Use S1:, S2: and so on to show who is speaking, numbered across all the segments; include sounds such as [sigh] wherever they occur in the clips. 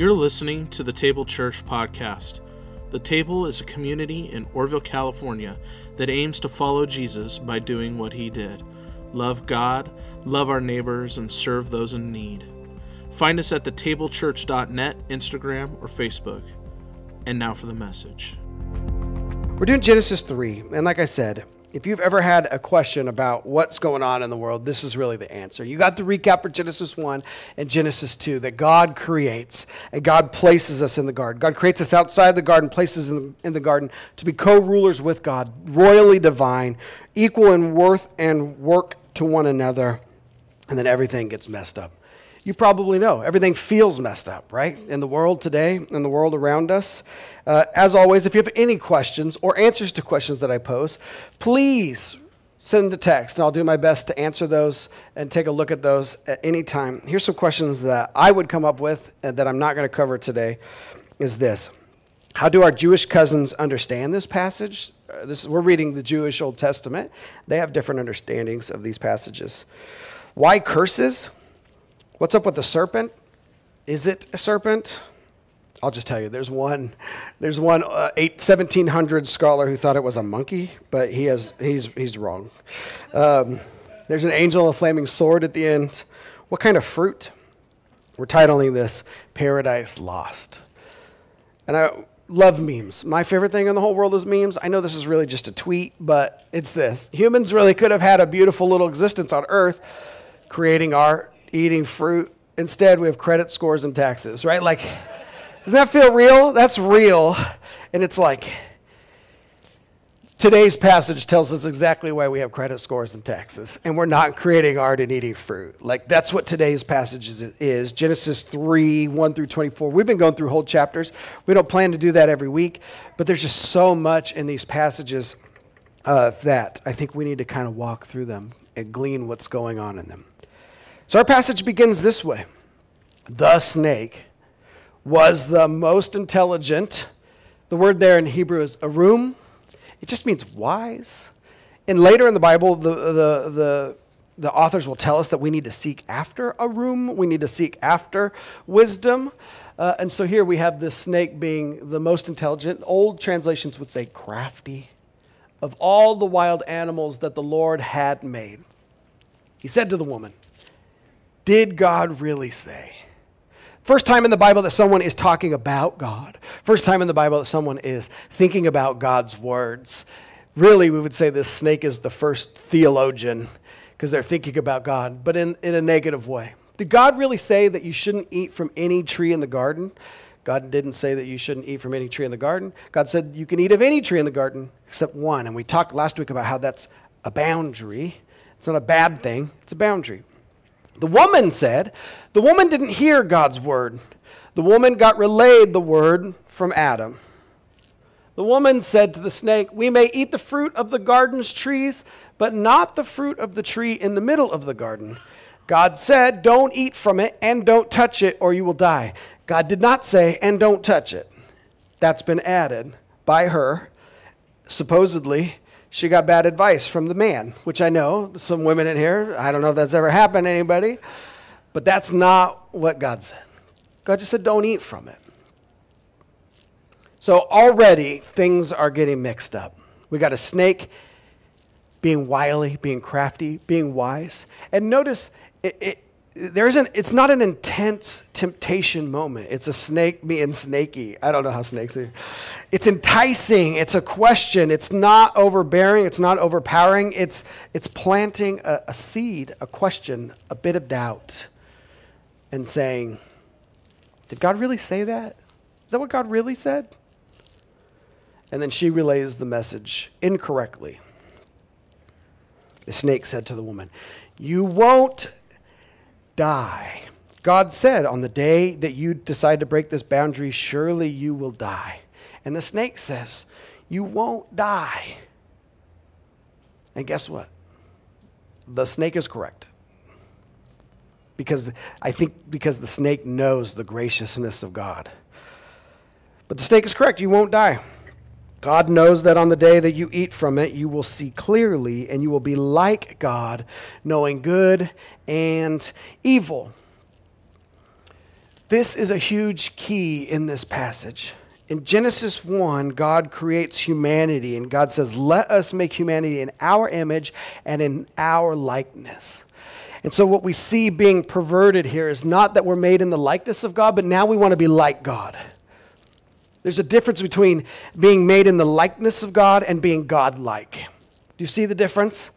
S1: You're listening to the Table Church podcast. The Table is a community in Oroville, California that aims to follow Jesus by doing what he did love God, love our neighbors, and serve those in need. Find us at thetablechurch.net, Instagram, or Facebook. And now for the message.
S2: We're doing Genesis 3, and like I said, if you've ever had a question about what's going on in the world, this is really the answer. You got the recap for Genesis 1 and Genesis 2 that God creates and God places us in the garden. God creates us outside the garden, places in, in the garden to be co rulers with God, royally divine, equal in worth and work to one another, and then everything gets messed up. You probably know everything feels messed up, right? In the world today, in the world around us. Uh, as always, if you have any questions or answers to questions that I pose, please send the text, and I'll do my best to answer those and take a look at those at any time. Here's some questions that I would come up with and that I'm not going to cover today is this. How do our Jewish cousins understand this passage? Uh, this, we're reading the Jewish Old Testament. They have different understandings of these passages. Why curses? What's up with the serpent? Is it a serpent? I'll just tell you, there's one, there's one uh, eight, 1700 scholar who thought it was a monkey, but he has, he's, he's wrong. Um, there's an angel, a flaming sword at the end. What kind of fruit? We're titling this Paradise Lost. And I love memes. My favorite thing in the whole world is memes. I know this is really just a tweet, but it's this. Humans really could have had a beautiful little existence on Earth, creating art, eating fruit. Instead, we have credit scores and taxes, right? Like, does that feel real? That's real. And it's like, today's passage tells us exactly why we have credit scores and taxes, and we're not creating art and eating fruit. Like, that's what today's passage is, Genesis 3 1 through 24. We've been going through whole chapters. We don't plan to do that every week, but there's just so much in these passages uh, that I think we need to kind of walk through them and glean what's going on in them. So our passage begins this way The snake was the most intelligent. The word there in Hebrew is arum. It just means wise. And later in the Bible, the, the, the, the authors will tell us that we need to seek after arum, we need to seek after wisdom. Uh, and so here we have this snake being the most intelligent. Old translations would say crafty. Of all the wild animals that the Lord had made, he said to the woman, did God really say? First time in the Bible that someone is talking about God. First time in the Bible that someone is thinking about God's words. Really, we would say this snake is the first theologian because they're thinking about God, but in, in a negative way. Did God really say that you shouldn't eat from any tree in the garden? God didn't say that you shouldn't eat from any tree in the garden. God said you can eat of any tree in the garden except one. And we talked last week about how that's a boundary. It's not a bad thing, it's a boundary. The woman said, The woman didn't hear God's word. The woman got relayed the word from Adam. The woman said to the snake, We may eat the fruit of the garden's trees, but not the fruit of the tree in the middle of the garden. God said, Don't eat from it and don't touch it, or you will die. God did not say, And don't touch it. That's been added by her, supposedly, she got bad advice from the man, which I know some women in here, I don't know if that's ever happened to anybody, but that's not what God said. God just said, don't eat from it. So already things are getting mixed up. We got a snake being wily, being crafty, being wise. And notice it, it there isn't it's not an intense temptation moment. It's a snake being snaky i don't know how snakes are. It's enticing. It's a question. It's not overbearing. It's not overpowering. It's it's planting a, a seed a question a bit of doubt and saying did god really say that? Is that what god really said? And then she relays the message incorrectly. The snake said to the woman you won't die. God said, On the day that you decide to break this boundary, surely you will die. And the snake says, You won't die. And guess what? The snake is correct. Because I think because the snake knows the graciousness of God. But the snake is correct. You won't die. God knows that on the day that you eat from it, you will see clearly and you will be like God, knowing good and evil. This is a huge key in this passage. In Genesis 1, God creates humanity, and God says, Let us make humanity in our image and in our likeness. And so, what we see being perverted here is not that we're made in the likeness of God, but now we want to be like God. There's a difference between being made in the likeness of God and being God like. Do you see the difference?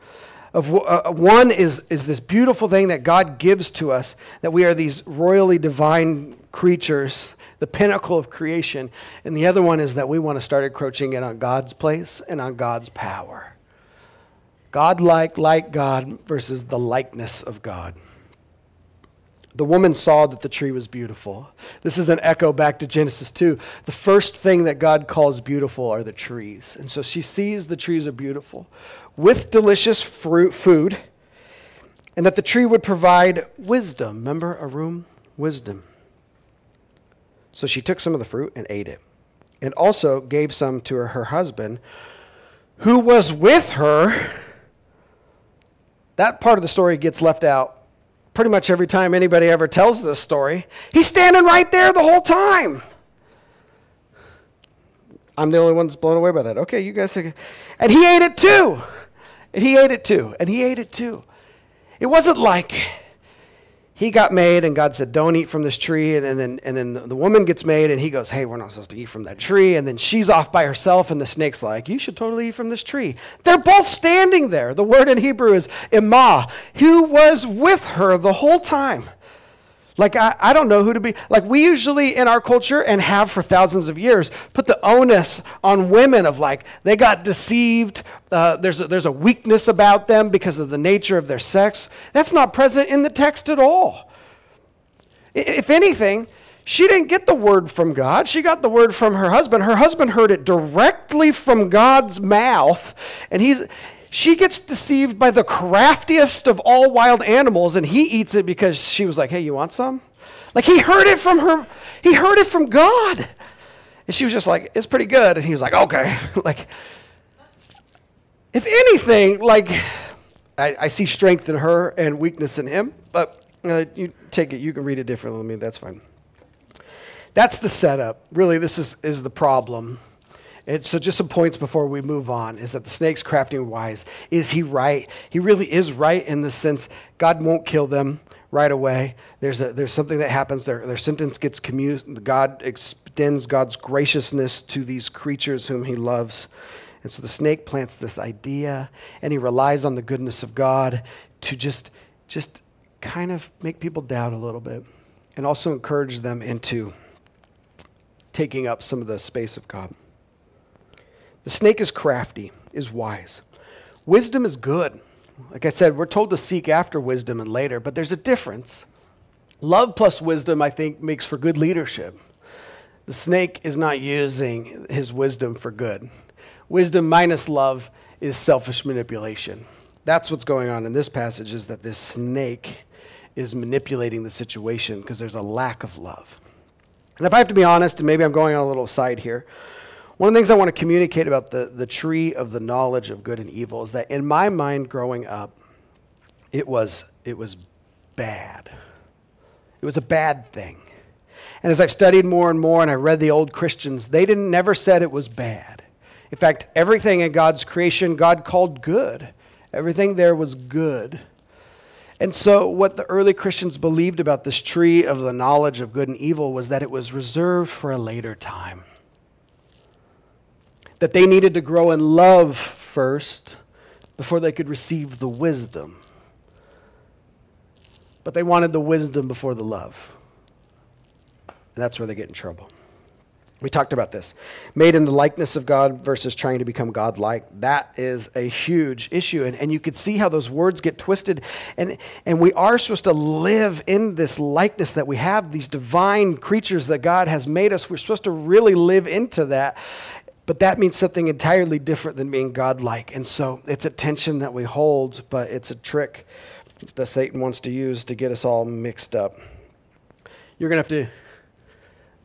S2: Of, uh, one is, is this beautiful thing that God gives to us, that we are these royally divine creatures, the pinnacle of creation. And the other one is that we want to start encroaching in on God's place and on God's power. God like, like God versus the likeness of God. The woman saw that the tree was beautiful. This is an echo back to Genesis 2. The first thing that God calls beautiful are the trees. And so she sees the trees are beautiful with delicious fruit, food, and that the tree would provide wisdom. Remember, arum? Wisdom. So she took some of the fruit and ate it, and also gave some to her, her husband, who was with her. That part of the story gets left out pretty much every time anybody ever tells this story. He's standing right there the whole time. I'm the only one that's blown away by that. Okay, you guys. Are... And he ate it too. And he ate it too. And he ate it too. It wasn't like he got made and God said, Don't eat from this tree. And, and, then, and then the woman gets made and he goes, Hey, we're not supposed to eat from that tree. And then she's off by herself and the snake's like, You should totally eat from this tree. They're both standing there. The word in Hebrew is imah, who was with her the whole time. Like, I, I don't know who to be. Like, we usually in our culture and have for thousands of years put the onus on women of like, they got deceived. Uh, there's, a, there's a weakness about them because of the nature of their sex. That's not present in the text at all. If anything, she didn't get the word from God. She got the word from her husband. Her husband heard it directly from God's mouth. And he's, she gets deceived by the craftiest of all wild animals, and he eats it because she was like, Hey, you want some? Like he heard it from her, he heard it from God. And she was just like, It's pretty good. And he was like, Okay. [laughs] like, if anything, like, I, I, see strength in her and weakness in him, but uh, you take it, you can read it differently than me, that's fine. That's the setup. Really, this is, is the problem. And so, just some points before we move on is that the snake's crafting wise. Is he right? He really is right in the sense God won't kill them right away. There's, a, there's something that happens. Their, their sentence gets commuted. God extends God's graciousness to these creatures whom he loves. And so the snake plants this idea, and he relies on the goodness of God to just, just kind of make people doubt a little bit and also encourage them into taking up some of the space of God. The snake is crafty, is wise. Wisdom is good. Like I said, we're told to seek after wisdom and later, but there's a difference. Love plus wisdom, I think, makes for good leadership. The snake is not using his wisdom for good. Wisdom minus love is selfish manipulation. That's what's going on in this passage is that this snake is manipulating the situation because there's a lack of love. And if I have to be honest, and maybe I'm going on a little side here, one of the things I want to communicate about the, the tree of the knowledge of good and evil is that in my mind growing up, it was, it was bad. It was a bad thing. And as I've studied more and more and I read the old Christians, they didn't never said it was bad. In fact, everything in God's creation, God called good. Everything there was good. And so, what the early Christians believed about this tree of the knowledge of good and evil was that it was reserved for a later time that they needed to grow in love first before they could receive the wisdom. But they wanted the wisdom before the love. And that's where they get in trouble. We talked about this. Made in the likeness of God versus trying to become God like. That is a huge issue. And, and you could see how those words get twisted. And, and we are supposed to live in this likeness that we have, these divine creatures that God has made us. We're supposed to really live into that. But that means something entirely different than being godlike. And so it's a tension that we hold, but it's a trick that Satan wants to use to get us all mixed up. You're going to have to,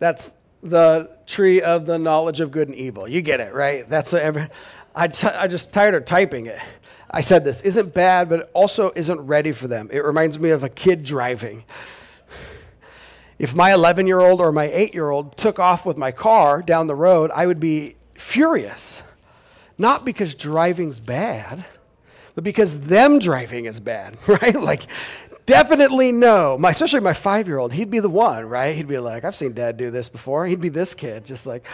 S2: that's the tree of the knowledge of good and evil. You get it, right? That's a, I, t- I just tired of typing it. I said this isn't bad, but it also isn't ready for them. It reminds me of a kid driving. If my 11 year old or my 8 year old took off with my car down the road, I would be furious. Not because driving's bad, but because them driving is bad, [laughs] right? Like, definitely no. My, especially my five year old, he'd be the one, right? He'd be like, I've seen dad do this before. He'd be this kid, just like,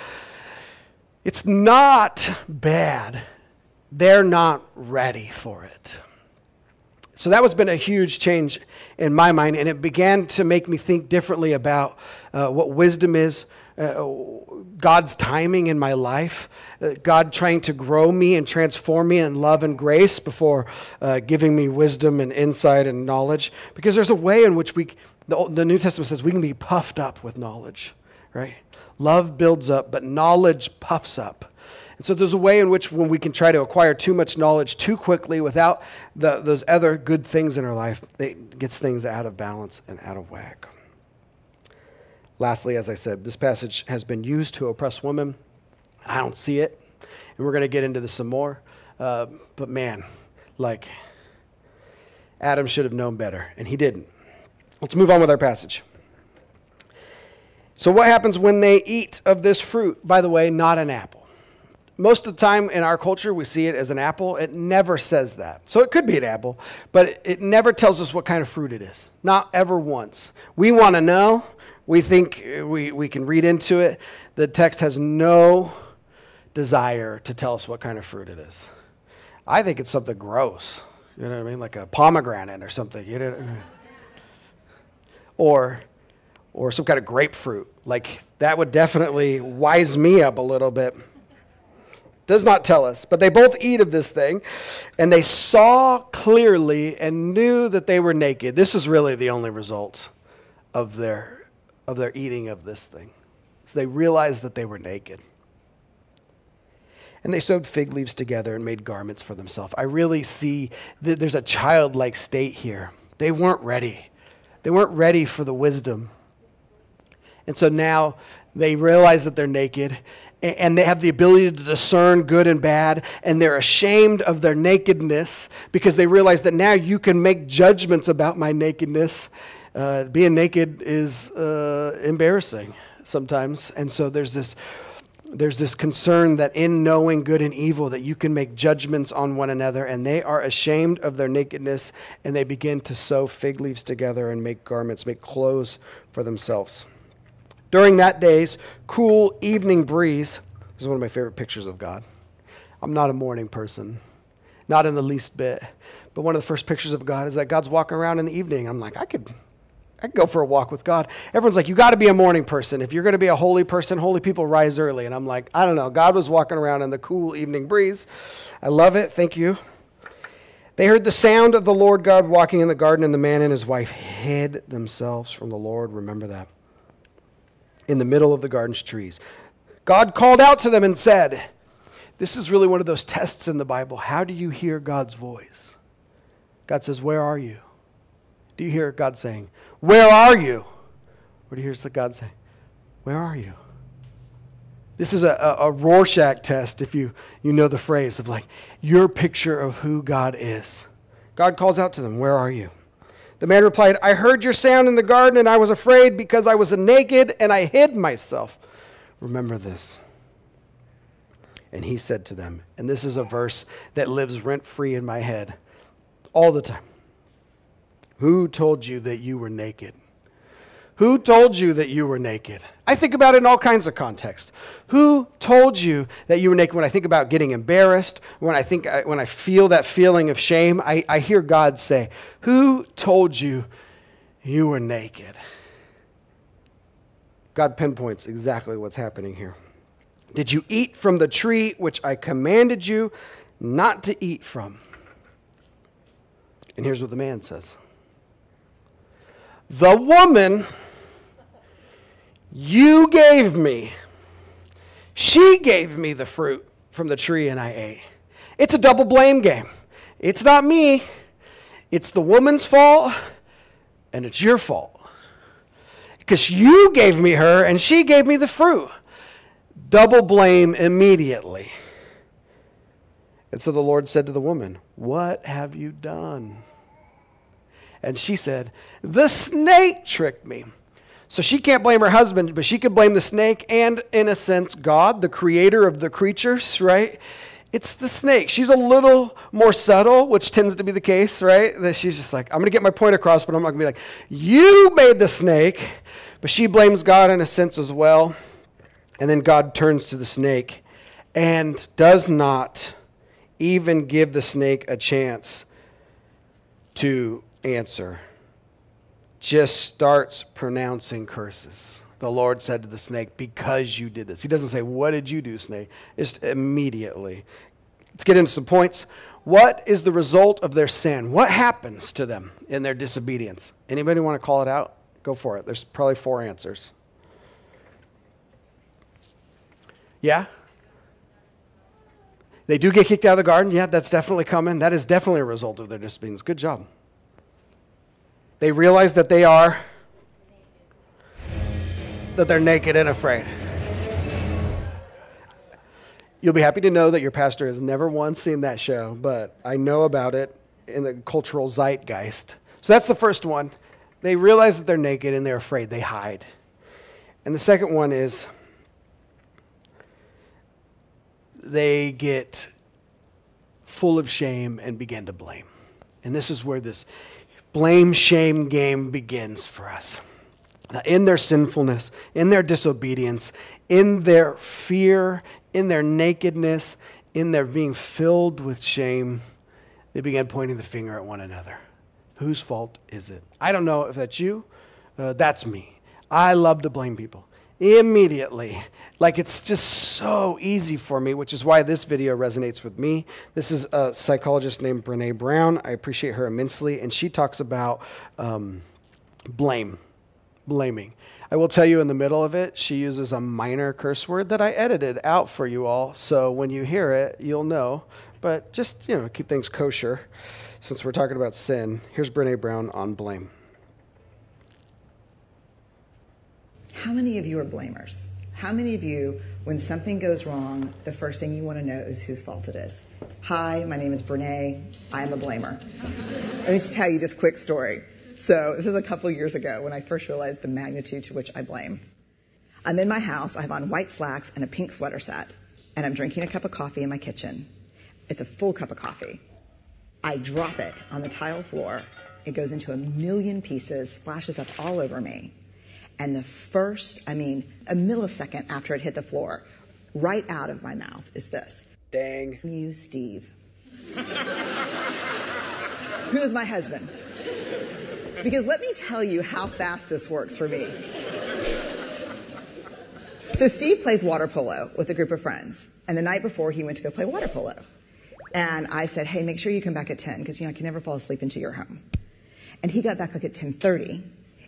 S2: it's not bad. They're not ready for it. So that was been a huge change in my mind, and it began to make me think differently about uh, what wisdom is, uh, God's timing in my life, uh, God trying to grow me and transform me in love and grace before uh, giving me wisdom and insight and knowledge. Because there's a way in which we, the, the New Testament says, we can be puffed up with knowledge, right? Love builds up, but knowledge puffs up. And so there's a way in which when we can try to acquire too much knowledge too quickly without the, those other good things in our life, it gets things out of balance and out of whack. Lastly, as I said, this passage has been used to oppress women. I don't see it. And we're going to get into this some more. Uh, but man, like, Adam should have known better, and he didn't. Let's move on with our passage. So, what happens when they eat of this fruit? By the way, not an apple. Most of the time in our culture, we see it as an apple. It never says that. So, it could be an apple, but it never tells us what kind of fruit it is. Not ever once. We want to know. We think uh, we, we can read into it. The text has no desire to tell us what kind of fruit it is. I think it's something gross. You know what I mean? Like a pomegranate or something. You know? Or or some kind of grapefruit. Like that would definitely wise me up a little bit. Does not tell us, but they both eat of this thing, and they saw clearly and knew that they were naked. This is really the only result of their of their eating of this thing. So they realized that they were naked. And they sewed fig leaves together and made garments for themselves. I really see that there's a childlike state here. They weren't ready. They weren't ready for the wisdom and so now they realize that they're naked and they have the ability to discern good and bad, and they're ashamed of their nakedness because they realize that now you can make judgments about my nakedness. Uh, being naked is uh, embarrassing sometimes, and so there's this there's this concern that in knowing good and evil that you can make judgments on one another and they are ashamed of their nakedness and they begin to sew fig leaves together and make garments make clothes for themselves during that day's cool evening breeze. This is one of my favorite pictures of God. I'm not a morning person, not in the least bit. But one of the first pictures of God is that God's walking around in the evening. I'm like, I could, I could go for a walk with God. Everyone's like, you got to be a morning person. If you're going to be a holy person, holy people rise early. And I'm like, I don't know. God was walking around in the cool evening breeze. I love it. Thank you. They heard the sound of the Lord God walking in the garden, and the man and his wife hid themselves from the Lord. Remember that in the middle of the garden's trees. God called out to them and said, This is really one of those tests in the Bible. How do you hear God's voice? God says, Where are you? Do you hear God saying, Where are you? Or do you hear God saying, Where are you? This is a, a, a Rorschach test, if you, you know the phrase of like your picture of who God is. God calls out to them, Where are you? The man replied, I heard your sound in the garden, and I was afraid because I was naked and I hid myself. Remember this. And he said to them, and this is a verse that lives rent free in my head all the time Who told you that you were naked? Who told you that you were naked? I think about it in all kinds of contexts. Who told you that you were naked? When I think about getting embarrassed, when I think uh, when I feel that feeling of shame, I, I hear God say, "Who told you you were naked?" God pinpoints exactly what's happening here. Did you eat from the tree which I commanded you not to eat from? And here's what the man says. The woman you gave me. She gave me the fruit from the tree and I ate. It's a double blame game. It's not me, it's the woman's fault, and it's your fault. Because you gave me her and she gave me the fruit. Double blame immediately. And so the Lord said to the woman, What have you done? And she said, The snake tricked me So she can't blame her husband, but she could blame the snake and, in a sense, God, the creator of the creatures, right? It's the snake. She's a little more subtle, which tends to be the case, right? That she's just like, I'm going to get my point across, but I'm not going to be like, you made the snake. But she blames God in a sense as well. And then God turns to the snake and does not even give the snake a chance to answer just starts pronouncing curses. The Lord said to the snake, Because you did this. He doesn't say, What did you do, snake? Just immediately. Let's get into some points. What is the result of their sin? What happens to them in their disobedience? Anybody want to call it out? Go for it. There's probably four answers. Yeah? They do get kicked out of the garden. Yeah, that's definitely coming. That is definitely a result of their disobedience. Good job. They realize that they are that they're naked and afraid. You'll be happy to know that your pastor has never once seen that show, but I know about it in the cultural zeitgeist. So that's the first one. They realize that they're naked and they're afraid. They hide. And the second one is they get full of shame and begin to blame. And this is where this blame shame game begins for us. In their sinfulness, in their disobedience, in their fear, in their nakedness, in their being filled with shame, they began pointing the finger at one another. Whose fault is it? I don't know if that's you. Uh, that's me. I love to blame people immediately. Like it's just so easy for me, which is why this video resonates with me. This is a psychologist named Brene Brown. I appreciate her immensely, and she talks about um, blame, blaming. I will tell you in the middle of it, she uses a minor curse word that I edited out for you all. So when you hear it, you'll know. But just, you know, keep things kosher since we're talking about sin. Here's Brene Brown on blame.
S3: How many of you are blamers? How many of you, when something goes wrong, the first thing you want to know is whose fault it is? Hi, my name is Brene. I am a blamer. Let me just tell you this quick story. So this is a couple years ago when I first realized the magnitude to which I blame. I'm in my house. I have on white slacks and a pink sweater set, and I'm drinking a cup of coffee in my kitchen. It's a full cup of coffee. I drop it on the tile floor. It goes into a million pieces, splashes up all over me. And the first, I mean, a millisecond after it hit the floor, right out of my mouth is this.
S2: Dang.
S3: You, Steve. Who is my husband? Because let me tell you how fast this works for me. So Steve plays water polo with a group of friends. And the night before, he went to go play water polo. And I said, hey, make sure you come back at 10, because, you know, I can never fall asleep into your home. And he got back like at 1030.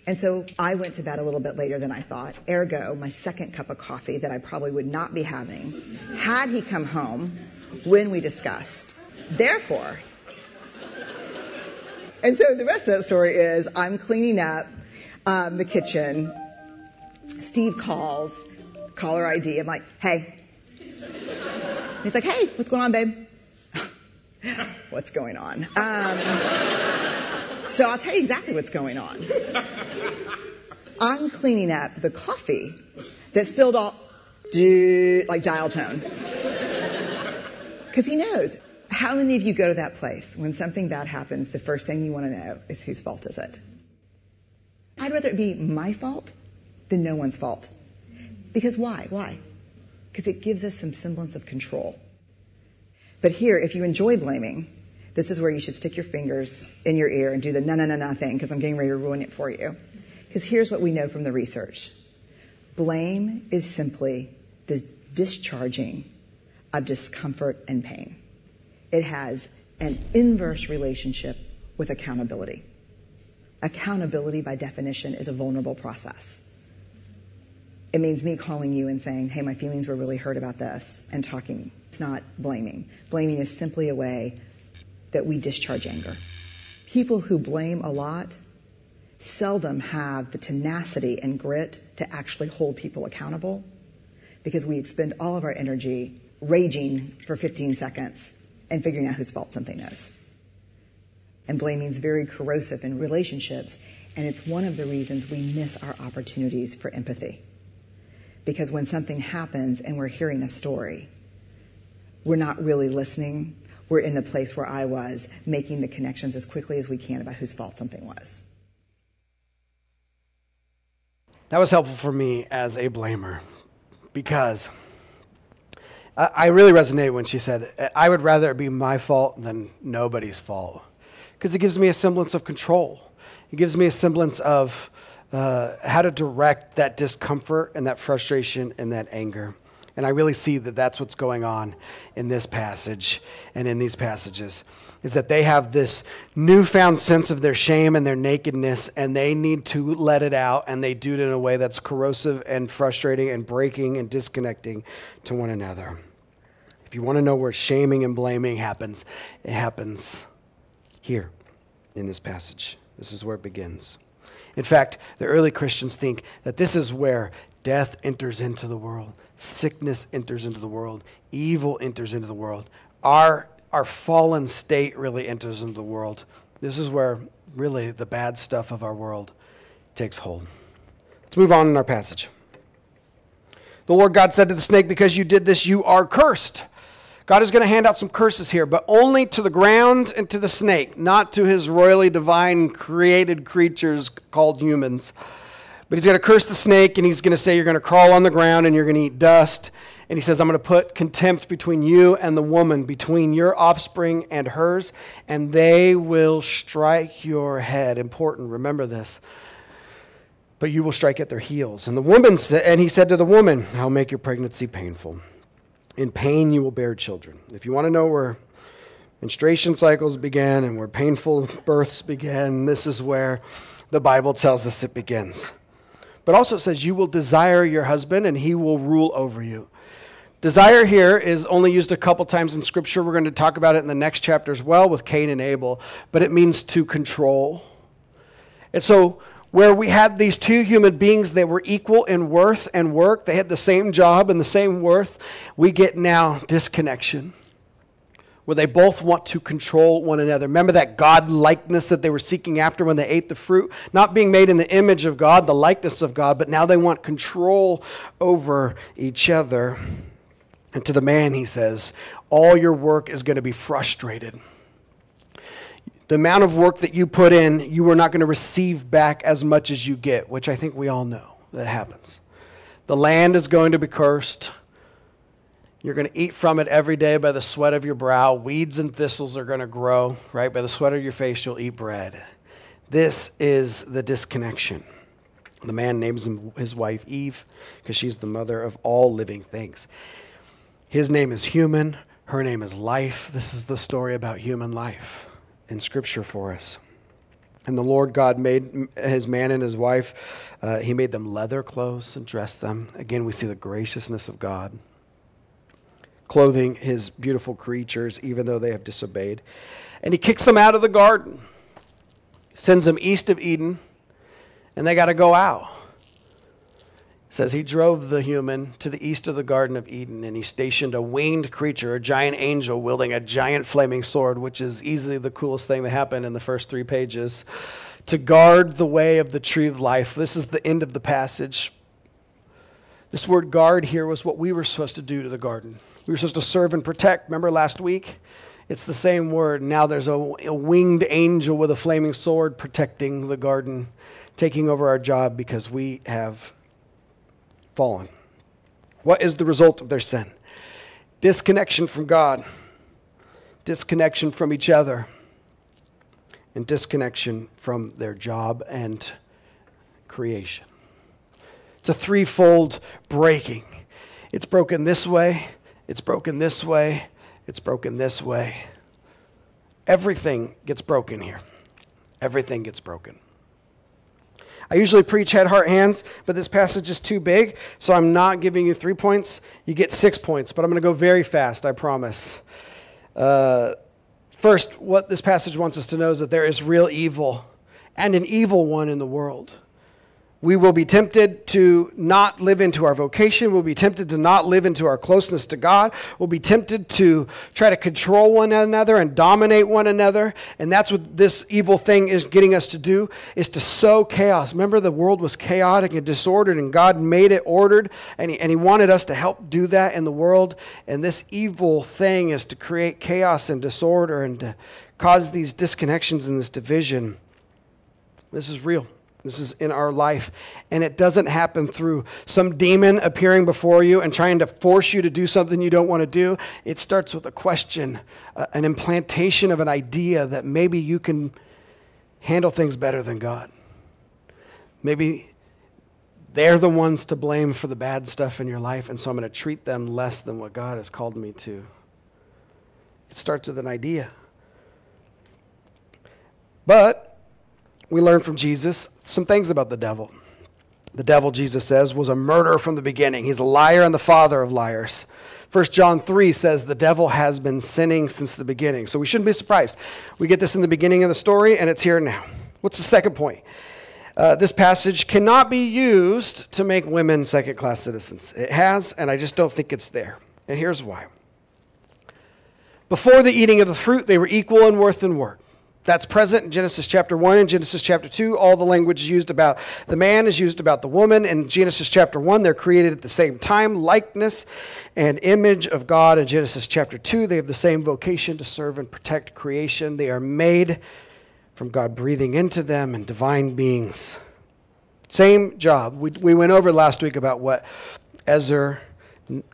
S3: And so I went to bed a little bit later than I thought. Ergo, my second cup of coffee that I probably would not be having had he come home when we discussed. Therefore, and so the rest of that story is I'm cleaning up um, the kitchen. Steve calls, caller ID. I'm like, hey. He's like, hey, what's going on, babe? [laughs] what's going on? Um, so I'll tell you exactly what's going on. [laughs] I'm cleaning up the coffee that spilled all, like dial tone. Because he knows. How many of you go to that place when something bad happens, the first thing you want to know is whose fault is it? I'd rather it be my fault than no one's fault. Because why? Why? Because it gives us some semblance of control. But here, if you enjoy blaming, this is where you should stick your fingers in your ear and do the na na na na thing because I'm getting ready to ruin it for you. Because here's what we know from the research. Blame is simply the discharging of discomfort and pain. It has an inverse relationship with accountability. Accountability, by definition, is a vulnerable process. It means me calling you and saying, hey, my feelings were really hurt about this, and talking. It's not blaming. Blaming is simply a way that we discharge anger. People who blame a lot seldom have the tenacity and grit to actually hold people accountable because we expend all of our energy raging for 15 seconds and figuring out whose fault something is. And blaming is very corrosive in relationships And it's one of the reasons we miss our opportunities for empathy. Because when something happens and we're hearing a story, we're not really listening. We're in the place where I was, making the connections as quickly as we can about whose fault something was.
S2: That was helpful for me as a blamer because I really resonated when she said, I would rather it be my fault than nobody's fault. Because it gives me a semblance of control. It gives me a semblance of uh, how to direct that discomfort and that frustration and that anger. And I really see that that's what's going on in this passage and in these passages is that they have this newfound sense of their shame and their nakedness and they need to let it out and they do it in a way that's corrosive and frustrating and breaking and disconnecting to one another. If you want to know where shaming and blaming happens, it happens here in this passage. This is where it begins. In fact, the early Christians think that this is where death enters into the world, sickness enters into the world, evil enters into the world. Our, our fallen state really enters into the world. This is where really the bad stuff of our world takes hold. Let's move on in our passage. The Lord God said to the snake, Because you did this, you are cursed God is going to hand out some curses here, but only to the ground and to the snake, not to his royally divine created creatures called humans. But he's going to curse the snake and he's going to say, You're going to crawl on the ground and you're going to eat dust. And he says, I'm going to put contempt between you and the woman, between your offspring and hers, and they will strike your head. Important, remember this. But you will strike at their heels. And the woman said, and he said to the woman, I'll make your pregnancy painful. In pain, you will bear children. If you want to know where menstruation cycles begin and where painful births begin, this is where the Bible tells us it begins. But also it says, You will desire your husband, and he will rule over you. Desire here is only used a couple times in Scripture. We're going to talk about it in the next chapter as well with Cain and Abel, but it means to control. And so where we had these two human beings that were equal in worth and work, they had the same job and the same worth, we get now disconnection. Where they both want to control one another. Remember that God likeness that they were seeking after when they ate the fruit? Not being made in the image of God, the likeness of God, but now they want control over each other. And to the man, he says, All your work is going to be frustrated the amount of work that you put in, you are not going to receive back as much as you get, which I think we all know that happens. The land is going to be cursed. You're going to eat from it every day by the sweat of your brow. Weeds and thistles are going to grow, right? By the sweat of your face, you'll eat bread. This is the disconnection. The man names his wife Eve because she's the mother of all living things. His name is human, her name is life. This is the story about human life in Scripture for us. And the Lord God made his man and his wife, uh, he made them leather clothes and dressed them. Again, we see the graciousness of God, clothing his beautiful creatures, even though they have disobeyed. And he kicks them out of the garden, sends them east of Eden, and they got to go out says he drove the human to the east of the Garden of Eden and he stationed a winged creature, a giant angel wielding a giant flaming sword, which is easily the coolest thing that happened in the first three pages, to guard the way of the tree of life. This is the end of the passage. This word guard here was what we were supposed to do to the garden. We were supposed to serve and protect. Remember last week? It's the same word. Now there's a, a winged angel with a flaming sword protecting the garden, taking over our job because we have fallen. What is the result of their sin? Disconnection from God, disconnection from each other, and disconnection from their job and creation. It's a threefold breaking. It's broken this way, it's broken this way, it's broken this way. Everything gets broken here. Everything gets broken. I usually preach head, heart, hands, but this passage is too big, so I'm not giving you three points. You get six points, but I'm going to go very fast, I promise. Uh, first, what this passage wants us to know is that there is real evil and an evil one in the world. We will be tempted to not live into our vocation. We'll be tempted to not live into our closeness to God. We'll be tempted to try to control one another and dominate one another. And that's what this evil thing is getting us to do, is to sow chaos. Remember, the world was chaotic and disordered, and God made it ordered, and he, and he wanted us to help do that in the world. And this evil thing is to create chaos and disorder and to cause these disconnections and this division. This is real. This is in our life. And it doesn't happen through some demon appearing before you and trying to force you to do something you don't want to do. It starts with a question, uh, an implantation of an idea that maybe you can handle things better than God. Maybe they're the ones to blame for the bad stuff in your life, and so I'm going to treat them less than what God has called me to. It starts with an idea. But we learn from Jesus some things about the devil. The devil, Jesus says, was a murderer from the beginning. He's a liar and the father of liars. 1 John 3 says the devil has been sinning since the beginning. So we shouldn't be surprised. We get this in the beginning of the story, and it's here now. What's the second point? Uh, this passage cannot be used to make women second class citizens. It has, and I just don't think it's there. And here's why. Before the eating of the fruit, they were equal in worth and work. That's present in Genesis chapter 1 and Genesis chapter 2. All the language used about the man is used about the woman. In Genesis chapter 1, they're created at the same time, likeness and image of God. In Genesis chapter 2, they have the same vocation to serve and protect creation. They are made from God breathing into them and divine beings. Same job. We, we went over last week about what Ezer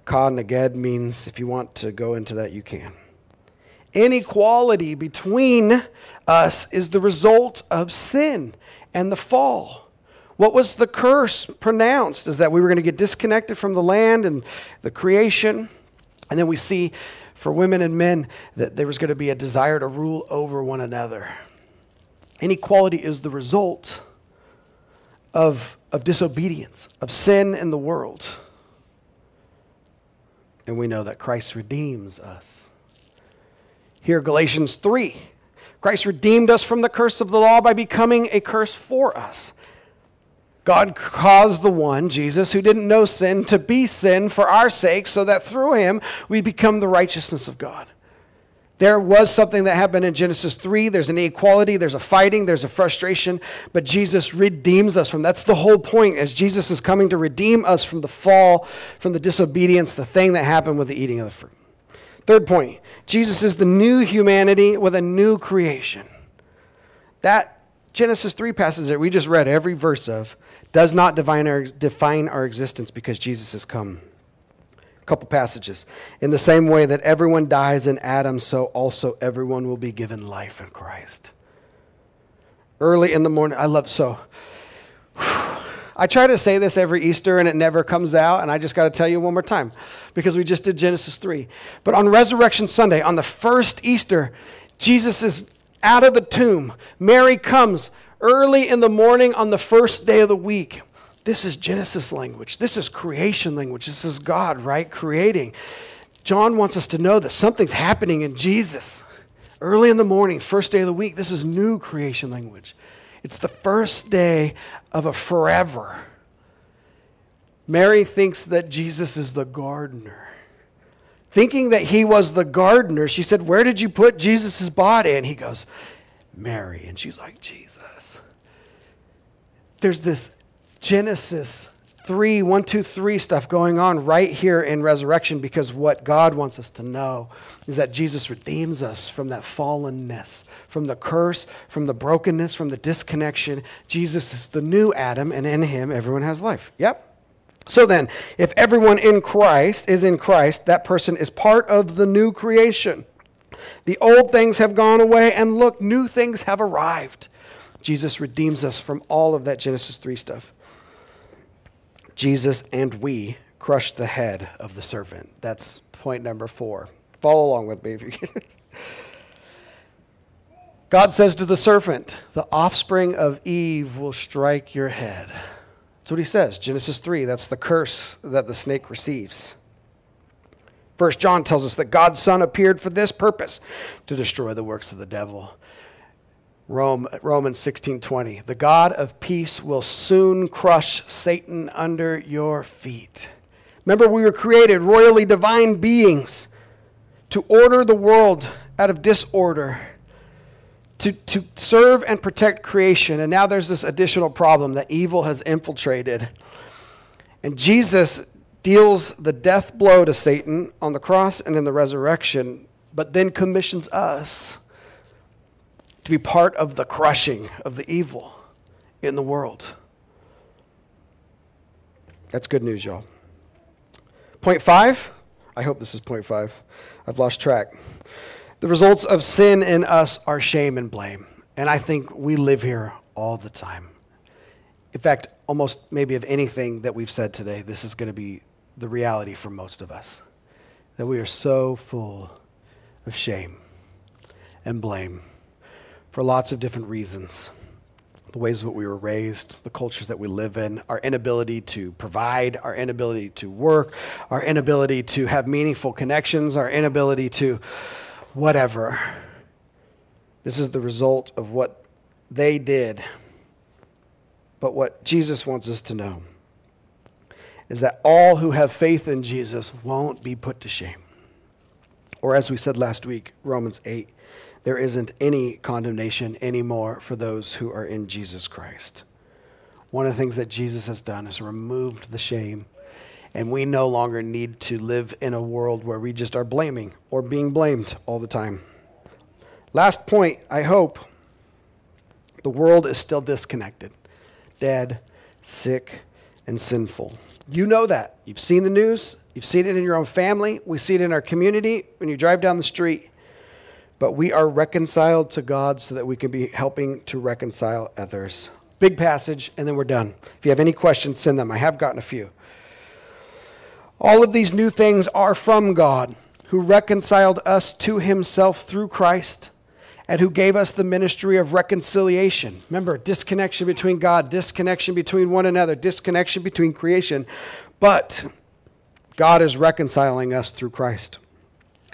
S2: Ka Neged means. If you want to go into that, you can. Inequality between us is the result of sin and the fall. What was the curse pronounced? Is that we were going to get disconnected from the land and the creation. And then we see for women and men that there was going to be a desire to rule over one another. Inequality is the result of, of disobedience, of sin in the world. And we know that Christ redeems us. Here, Galatians 3 Christ redeemed us from the curse of the law by becoming a curse for us. God caused the one, Jesus, who didn't know sin, to be sin for our sake, so that through him we become the righteousness of God. There was something that happened in Genesis 3. There's an inequality, there's a fighting, there's a frustration, but Jesus redeems us from that's the whole point as Jesus is coming to redeem us from the fall, from the disobedience, the thing that happened with the eating of the fruit. Third point Jesus is the new humanity with a new creation. That Genesis 3 passage that we just read every verse of does not define our, define our existence because Jesus has come. A couple passages. In the same way that everyone dies in Adam, so also everyone will be given life in Christ. Early in the morning, I love so. Whew, I try to say this every Easter and it never comes out, and I just got to tell you one more time because we just did Genesis 3. But on Resurrection Sunday, on the first Easter, Jesus is out of the tomb. Mary comes early in the morning on the first day of the week. This is Genesis language. This is creation language. This is God, right? Creating. John wants us to know that something's happening in Jesus. Early in the morning, first day of the week, this is new creation language. It's the first day of a forever. Mary thinks that Jesus is the gardener. Thinking that he was the gardener, she said, Where did you put Jesus' body? And he goes, Mary. And she's like, Jesus. There's this Genesis 3, 1, 2, 3 stuff going on right here in resurrection because what God wants us to know is that Jesus redeems us from that fallenness, from the curse, from the brokenness, from the disconnection. Jesus is the new Adam, and in him everyone has life. Yep. So then, if everyone in Christ is in Christ, that person is part of the new creation. The old things have gone away, and look, new things have arrived. Jesus redeems us from all of that Genesis 3 stuff. Jesus and we crushed the head of the serpent. That's point number four. Follow along with me if you can. [laughs] God says to the serpent, The offspring of Eve will strike your head. That's what he says. Genesis 3, that's the curse that the snake receives. First John tells us that God's Son appeared for this purpose to destroy the works of the devil. Rome, Romans 16:20. The God of peace will soon crush Satan under your feet. Remember we were created royally divine beings to order the world out of disorder, to, to serve and protect creation. And now there's this additional problem that evil has infiltrated. And Jesus deals the death blow to Satan on the cross and in the resurrection, but then commissions us to be part of the crushing of the evil in the world. That's good news, y'all. Point five. I hope this is point five. I've lost track. The results of sin in us are shame and blame. And I think we live here all the time. In fact, almost maybe of anything that we've said today, this is going to be the reality for most of us. That we are so full of shame and blame for lots of different reasons. The ways that we were raised, the cultures that we live in, our inability to provide, our inability to work, our inability to have meaningful connections, our inability to whatever. This is the result of what they did. But what Jesus wants us to know is that all who have faith in Jesus won't be put to shame. Or, as we said last week, Romans 8 there isn't any condemnation anymore for those who are in Jesus Christ. One of the things that Jesus has done is removed the shame, and we no longer need to live in a world where we just are blaming or being blamed all the time. Last point, I hope the world is still disconnected, dead, sick, and sinful. You know that. You've seen the news, you've seen it in your own family, we see it in our community when you drive down the street but we are reconciled to God so that we can be helping to reconcile others. Big passage, and then we're done. If you have any questions, send them. I have gotten a few. All of these new things are from God, who reconciled us to himself through Christ and who gave us the ministry of reconciliation. Remember, disconnection between God, disconnection between one another, disconnection between creation. But God is reconciling us through Christ.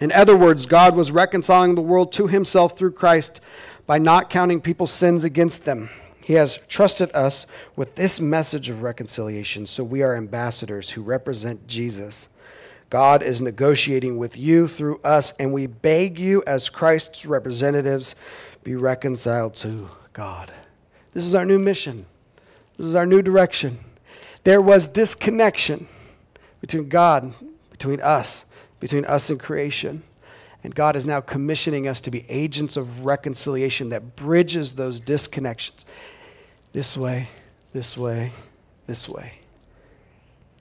S2: In other words, God was reconciling the world to himself through Christ by not counting people's sins against them. He has trusted us with this message of reconciliation, so we are ambassadors who represent Jesus. God is negotiating with you through us, and we beg you, as Christ's representatives, be reconciled to God. This is our new mission. This is our new direction. There was disconnection between God, between us, between us and creation. And God is now commissioning us to be agents of reconciliation that bridges those disconnections. This way, this way, this way.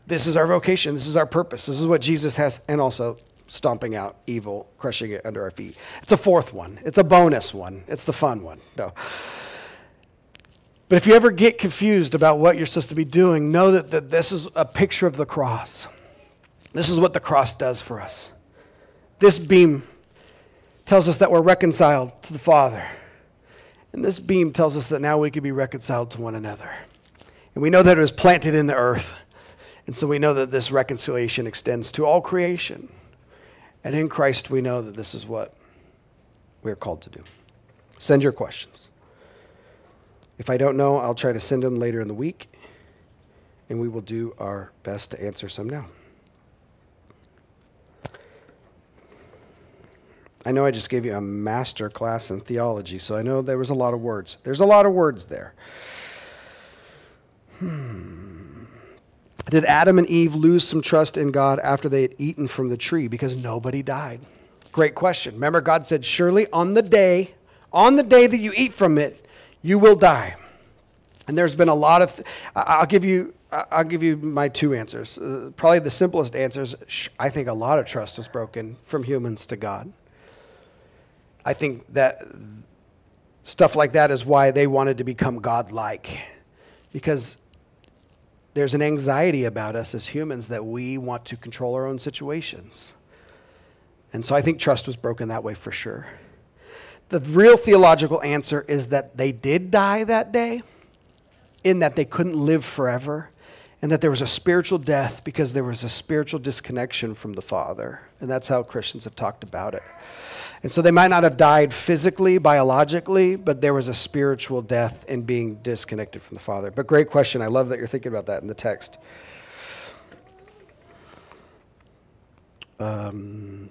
S2: This is our vocation. This is our purpose. This is what Jesus has, and also stomping out evil, crushing it under our feet. It's a fourth one. It's a bonus one. It's the fun one. No. But if you ever get confused about what you're supposed to be doing, know that, that this is a picture of the cross. This is what the cross does for us. This beam tells us that we're reconciled to the Father. And this beam tells us that now we can be reconciled to one another. And we know that it was planted in the earth. And so we know that this reconciliation extends to all creation. And in Christ, we know that this is what we're called to do. Send your questions. If I don't know, I'll try to send them later in the week. And we will do our best to answer some now. I know I just gave you a master class in theology, so I know there was a lot of words. There's a lot of words there. Hmm. Did Adam and Eve lose some trust in God after they had eaten from the tree because nobody died? Great question. Remember, God said, Surely on the day, on the day that you eat from it, you will die. And there's been a lot of, th- I'll give you, I'll give you my two answers. Uh, probably the simplest answers. I think a lot of trust is broken from humans to God. I think that stuff like that is why they wanted to become godlike. Because there's an anxiety about us as humans that we want to control our own situations. And so I think trust was broken that way for sure. The real theological answer is that they did die that day, in that they couldn't live forever, and that there was a spiritual death because there was a spiritual disconnection from the Father. And that's how Christians have talked about it. And so they might not have died physically, biologically, but there was a spiritual death in being disconnected from the Father. But great question. I love that you're thinking about that in the text. Um,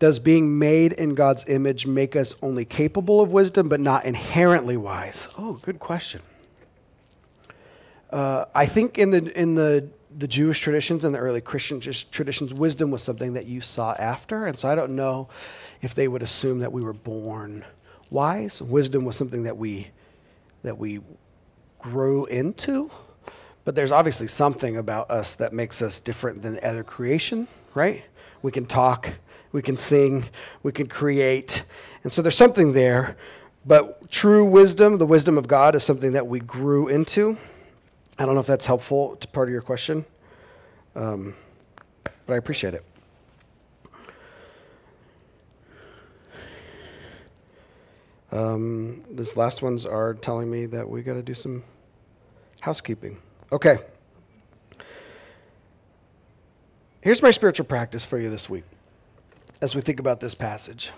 S2: Does being made in God's image make us only capable of wisdom but not inherently wise? Oh, good question. Uh, I think in the in the the Jewish traditions and the early Christian traditions, wisdom was something that you sought after, and so I don't know if they would assume that we were born wise. Wisdom was something that we that we grew into, but there's obviously something about us that makes us different than other creation, right? We can talk we can sing, we can create. And so there's something there. But true wisdom, the wisdom of God, is something that we grew into. I don't know if that's helpful to part of your question, um, but I appreciate it. Um, these last ones are telling me that we got to do some housekeeping. Okay. Here's my spiritual practice for you this week as we think about this passage,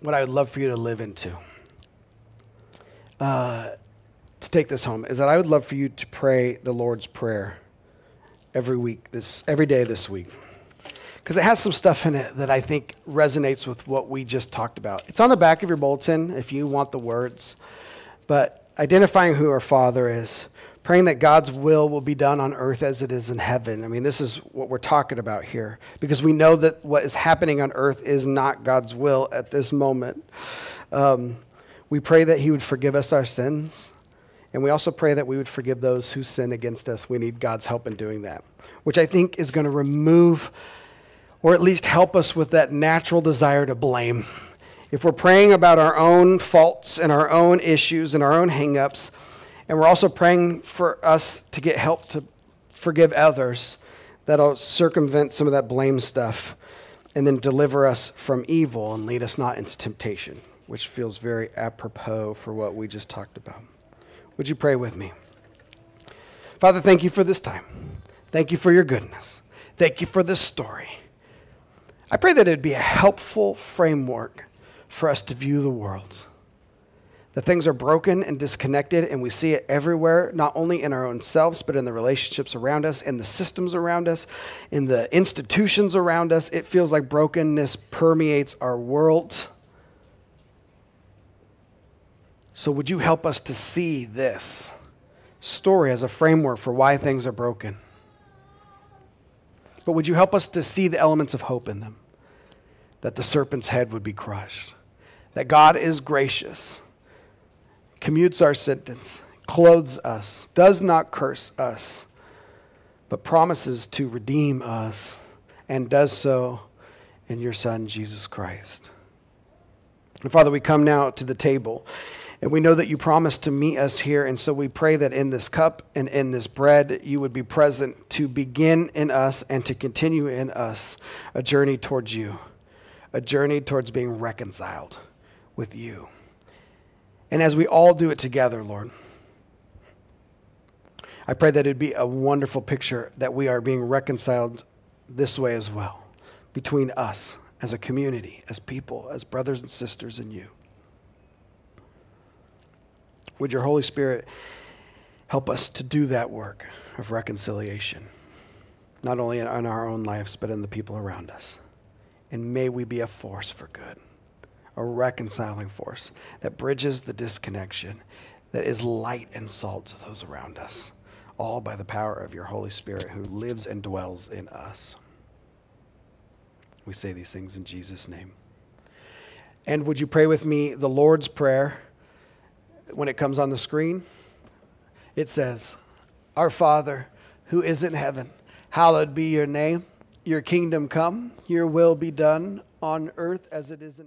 S2: what I would love for you to live into, uh, to take this home, is that I would love for you to pray the Lord's Prayer every week, this every day this week, because it has some stuff in it that I think resonates with what we just talked about. It's on the back of your bulletin if you want the words, but identifying who our Father is praying that God's will will be done on earth as it is in heaven. I mean, this is what we're talking about here because we know that what is happening on earth is not God's will at this moment. Um, we pray that He would forgive us our sins. And we also pray that we would forgive those who sin against us. We need God's help in doing that, which I think is going to remove or at least help us with that natural desire to blame. If we're praying about our own faults and our own issues and our own hangups, and we're also praying for us to get help to forgive others that'll circumvent some of that blame stuff and then deliver us from evil and lead us not into temptation, which feels very apropos for what we just talked about. Would you pray with me? Father, thank you for this time. Thank you for your goodness. Thank you for this story. I pray that it'd be a helpful framework for us to view the world that things are broken and disconnected, and we see it everywhere, not only in our own selves, but in the relationships around us, in the systems around us, in the institutions around us. It feels like brokenness permeates our world. So, would you help us to see this story as a framework for why things are broken? But would you help us to see the elements of hope in them? That the serpent's head would be crushed, that God is gracious commutes our sentence, clothes us, does not curse us, but promises to redeem us, and does so in your Son, Jesus Christ. And Father, we come now to the table, and we know that you promised to meet us here, and so we pray that in this cup and in this bread, you would be present to begin in us and to continue in us a journey towards you, a journey towards being reconciled with you. And as we all do it together, Lord, I pray that it'd be a wonderful picture that we are being reconciled this way as well between us as a community, as people, as brothers and sisters in you. Would your Holy Spirit help us to do that work of reconciliation, not only in our own lives, but in the people around us? And may we be a force for good a reconciling force that bridges the disconnection, that is light and salt to those around us, all by the power of your Holy Spirit who lives and dwells in us. We say these things in Jesus' name. And would you pray with me the Lord's Prayer when it comes on the screen? It says, Our Father, who is in heaven, hallowed be your name. Your kingdom come, your will be done on earth as it is in heaven.